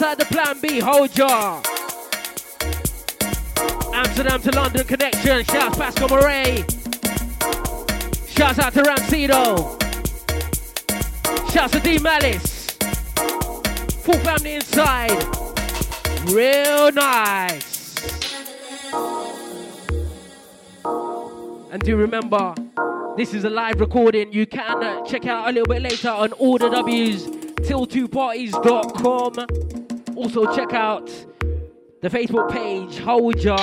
Live the Plan B, hold. Amsterdam to London connection. Shouts Pascal Moray. Shouts out to Ramsido. Shouts to D Malice. Full family inside. Real nice. And do remember, this is a live recording. You can check out a little bit later on all the W's till2parties.com. Also check out the Facebook page, Hold Ya.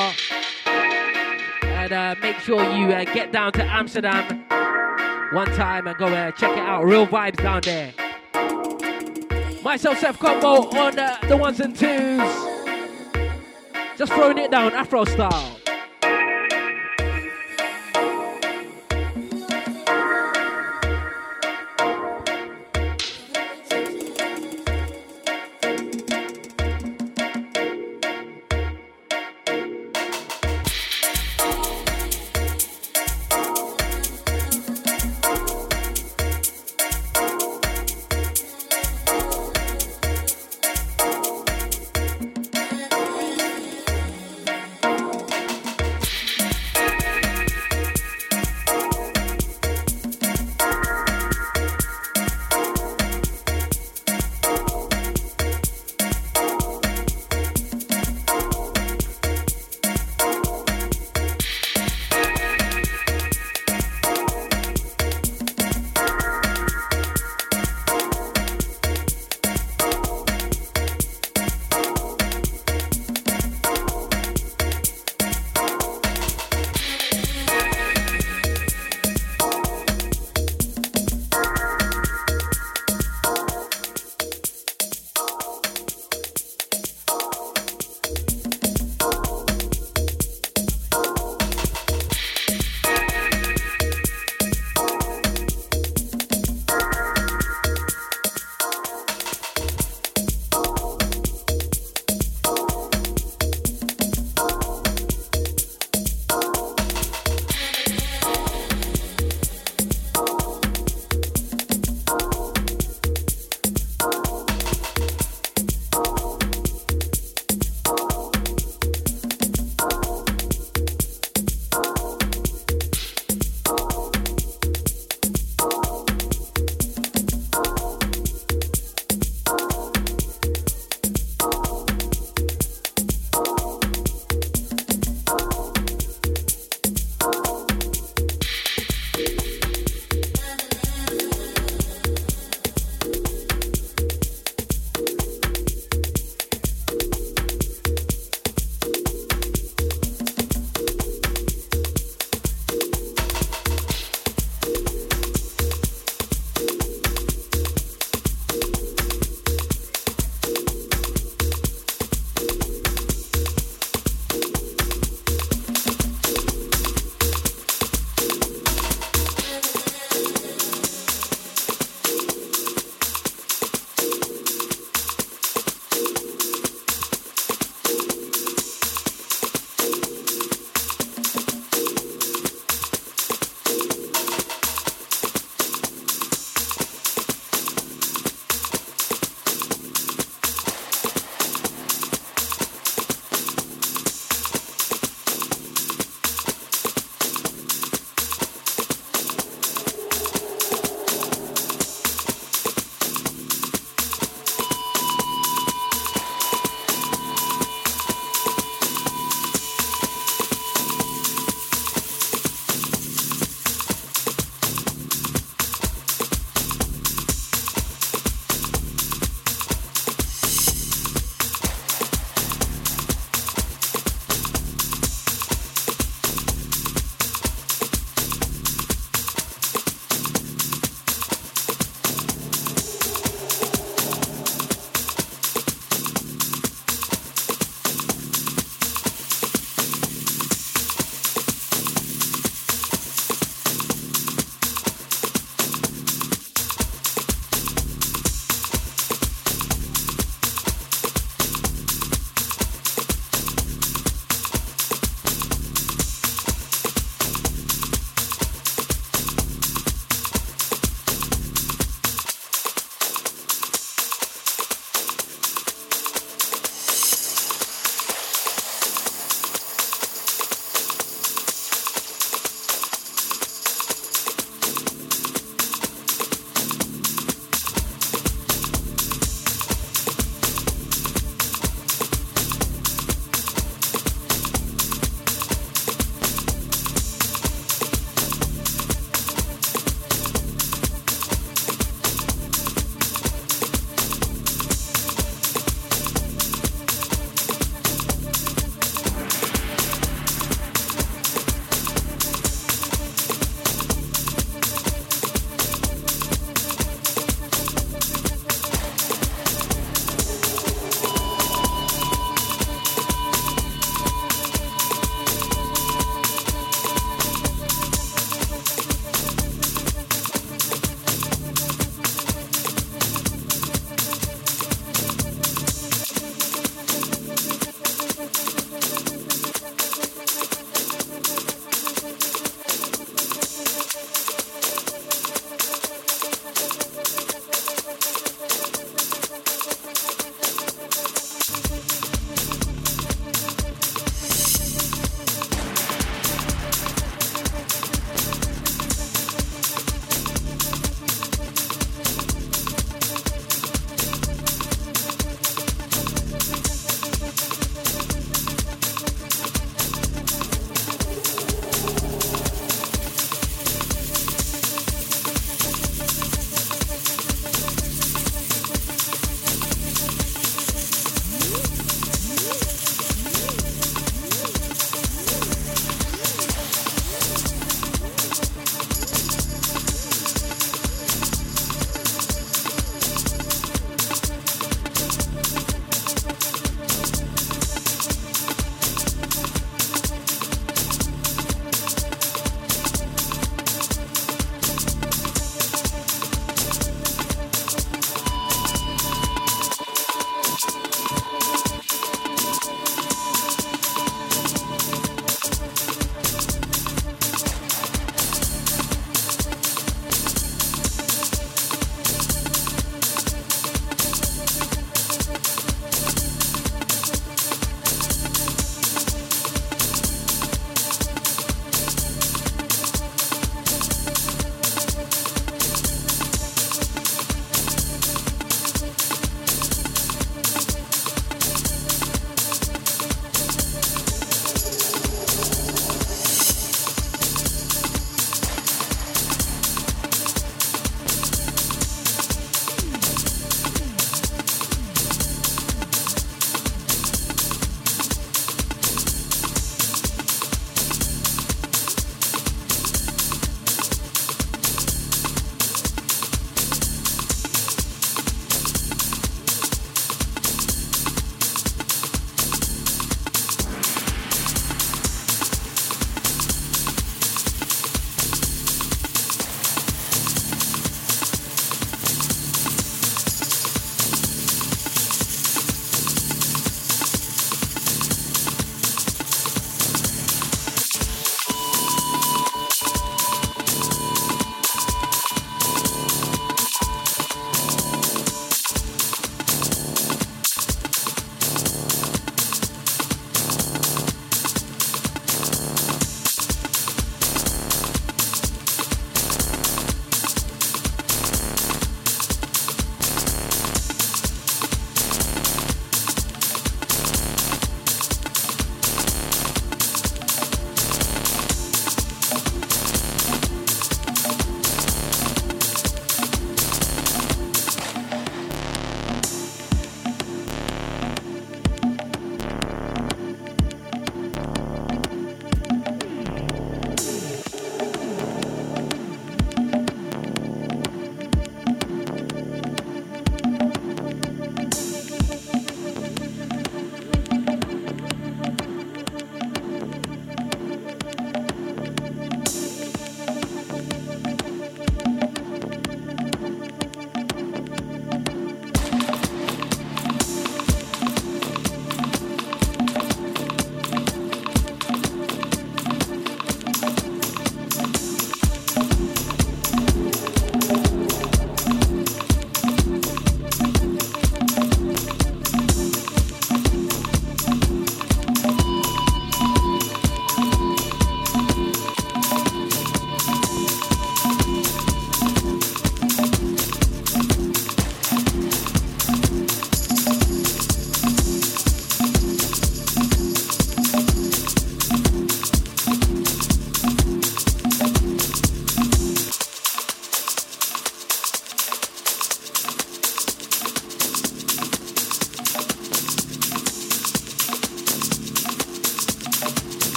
And uh, make sure you uh, get down to Amsterdam one time and go uh, check it out. Real vibes down there. Myself, Seth Combo on uh, the ones and twos. Just throwing it down, Afro style.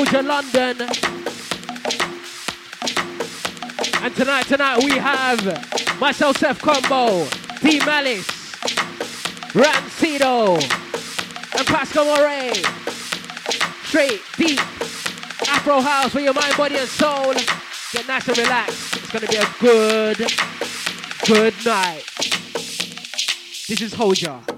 This London. And tonight, tonight we have myself, Seth Combo, D Malice, Rancido, and Pascal Moray. Straight, deep, Afro House for your mind, body, and soul. Get nice and relaxed. It's gonna be a good, good night. This is Hoja.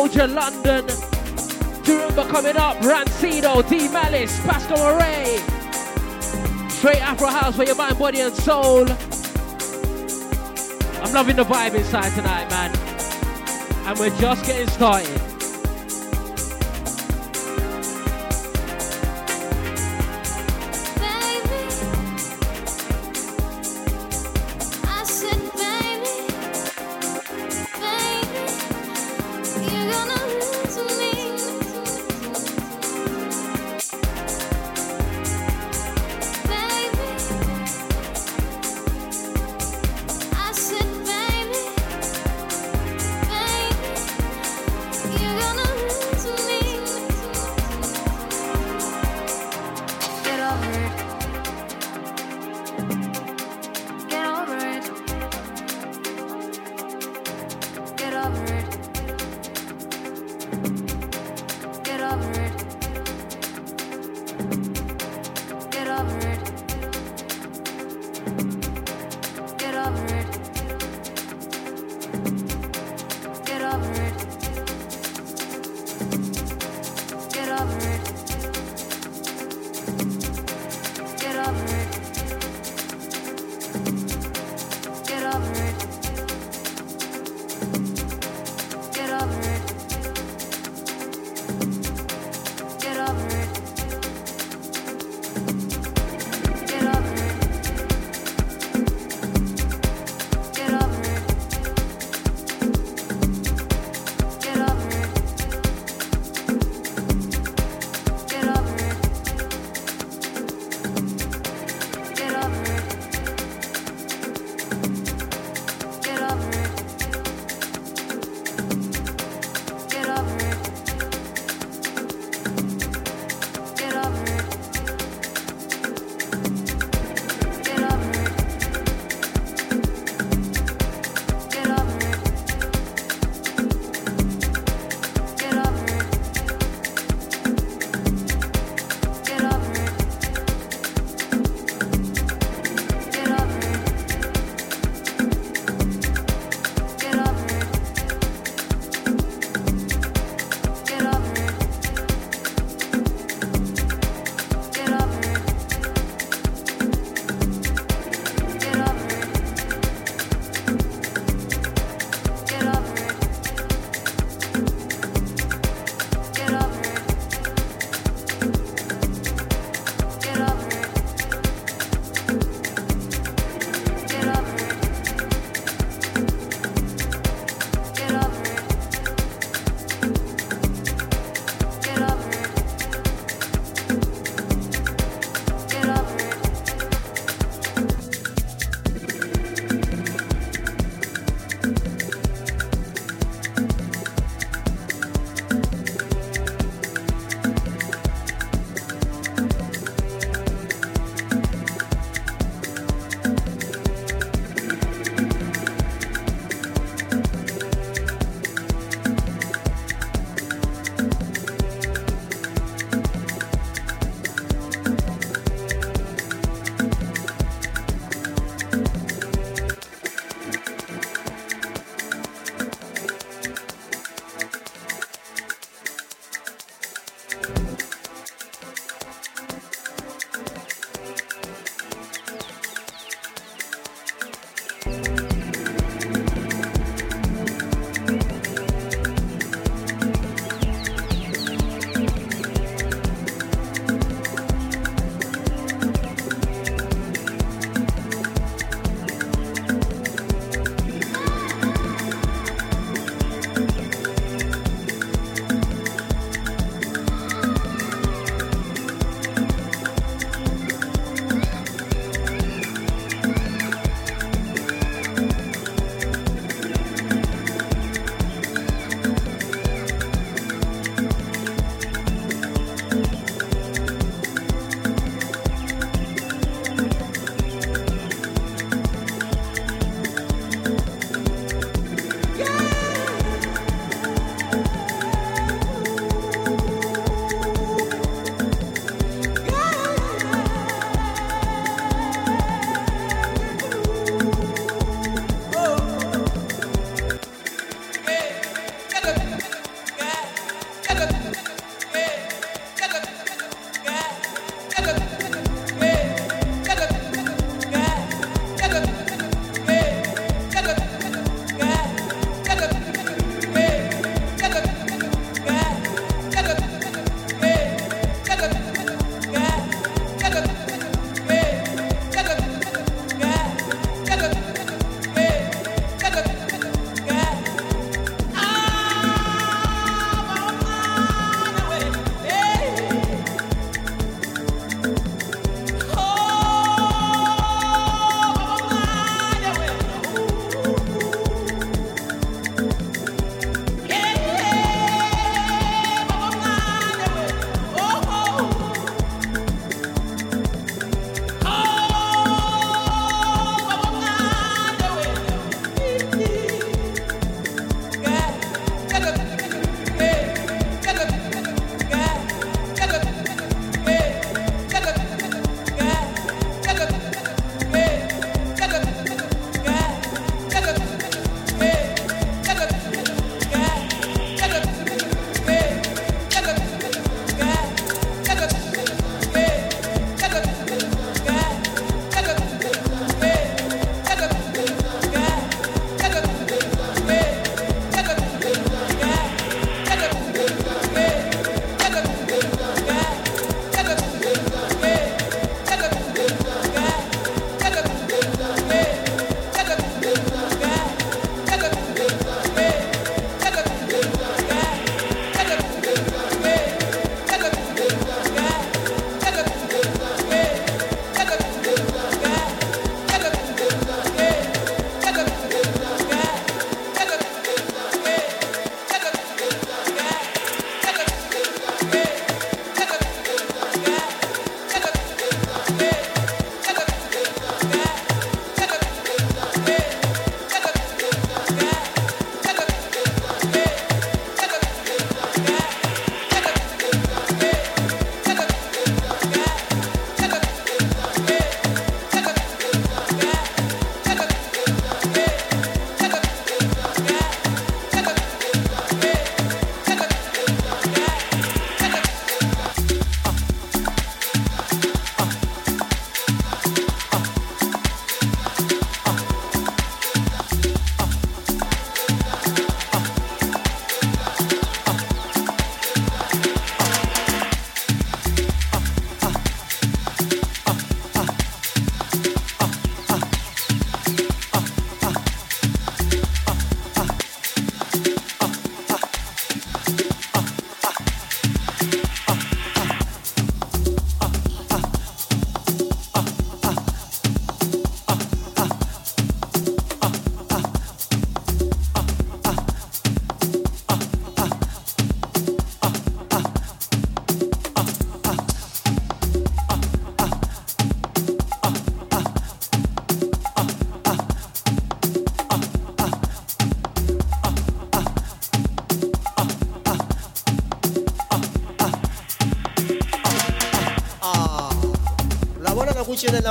Soldier London. Turumba coming up. Rancido, D Malice, Pascal Moray. Straight Afro House for your mind, body, and soul. I'm loving the vibe inside tonight, man. And we're just getting started.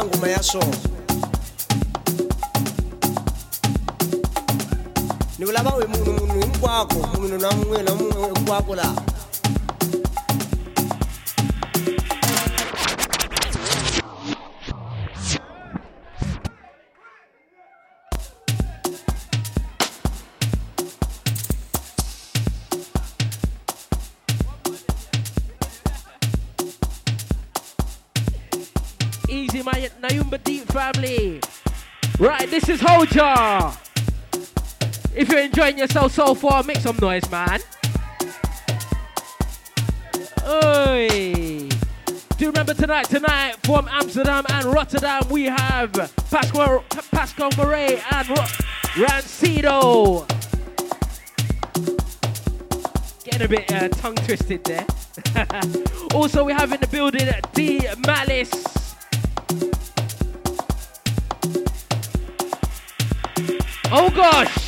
mpaka ngoma ya to nikulava uyi munhu munhu hinkwako munhu na na laha Deep family. Right, this is Hoja. If you're enjoying yourself so far, make some noise, man. Oi. Do remember tonight? Tonight from Amsterdam and Rotterdam, we have Pascal, Pascal Moret and Ro- Rancido. Getting a bit uh, tongue twisted there. also, we have in the building D Malice. Oh gosh!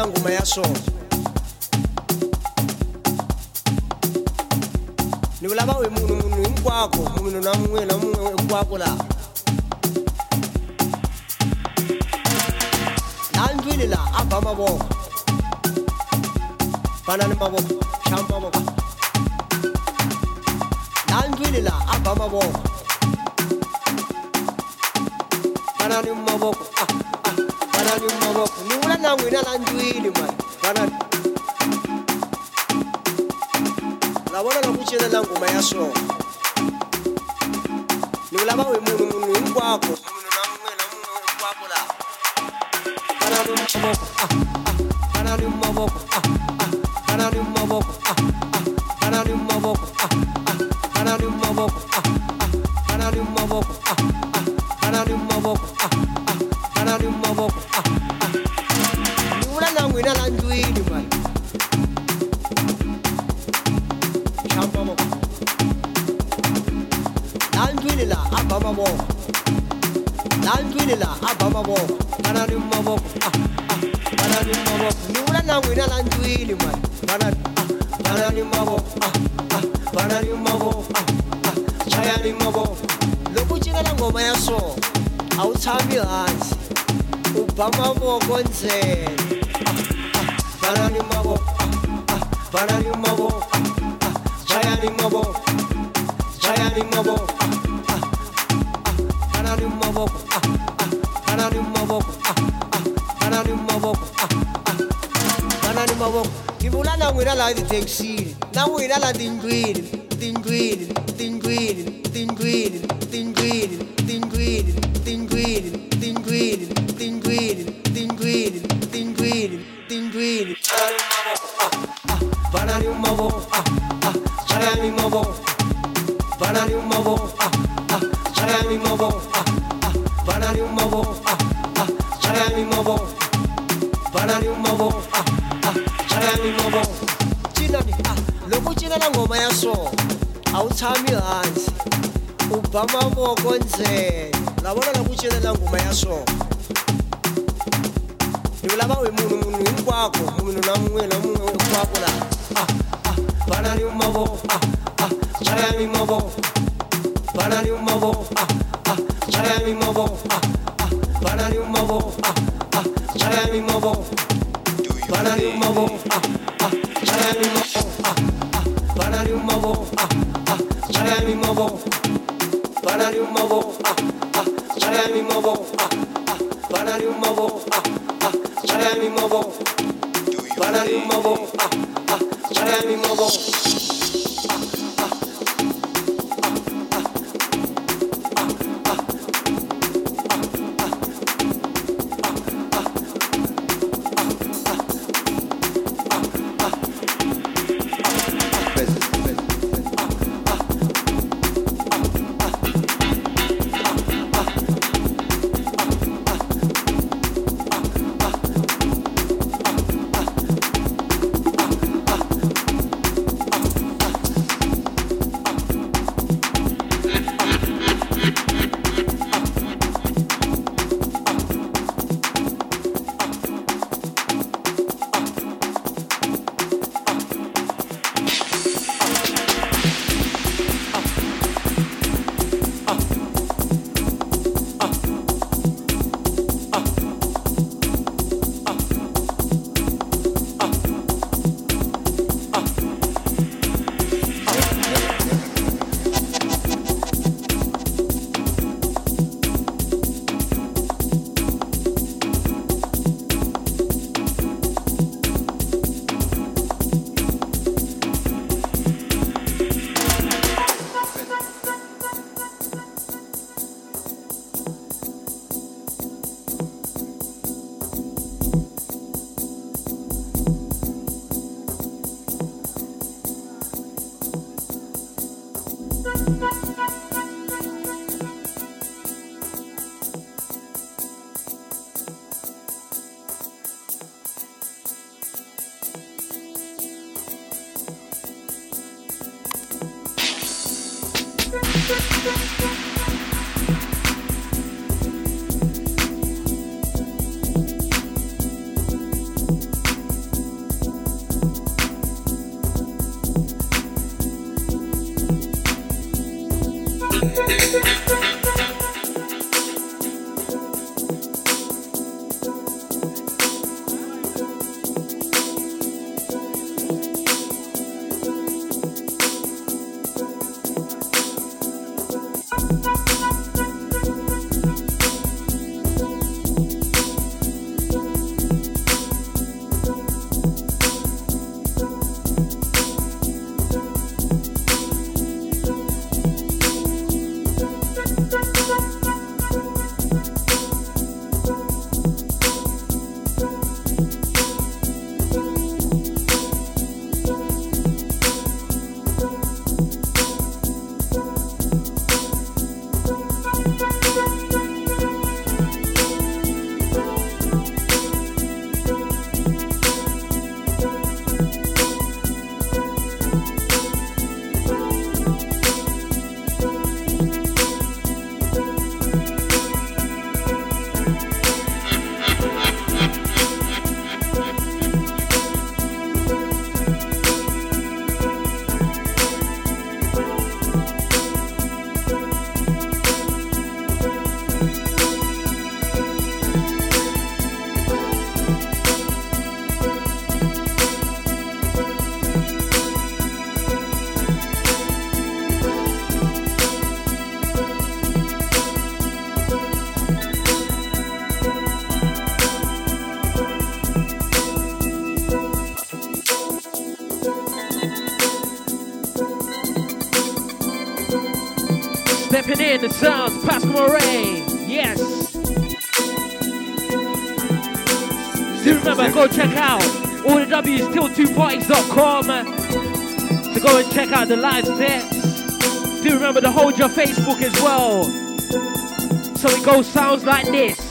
Na ngoma ya swona ni vulava munhu munhu hinkwako munhu na mun'we na mun'we hinkwako laha laha ndlwini laha a ba mavoko mavoko mavoko laha ndlwini laha a ba mavoko vula na n'wina la ndlwini mani fanani la vona na ku cinela ngoma ya swona ni vulava we wili man. Bana bana ni mabo ah ah bana mabo ah ah chaya ni mabo. Lokuchikela ngoma yaso awuthami hansi. Ubha mavoko ndzele ah, ah, bana ni mabo ah ah bana ni mabo ah, ah chaya ni mabo. Chaya ni mabo ah ah mabo ah ah bana we don't like the take seed. Now we don't like the ingredient, the ingredient. Mi Movo. in the sounds, Pascal Moray. Yes. Do remember, go check out all the W's till2parties.com to go and check out the live sets. Do remember to hold your Facebook as well. So it goes sounds like this.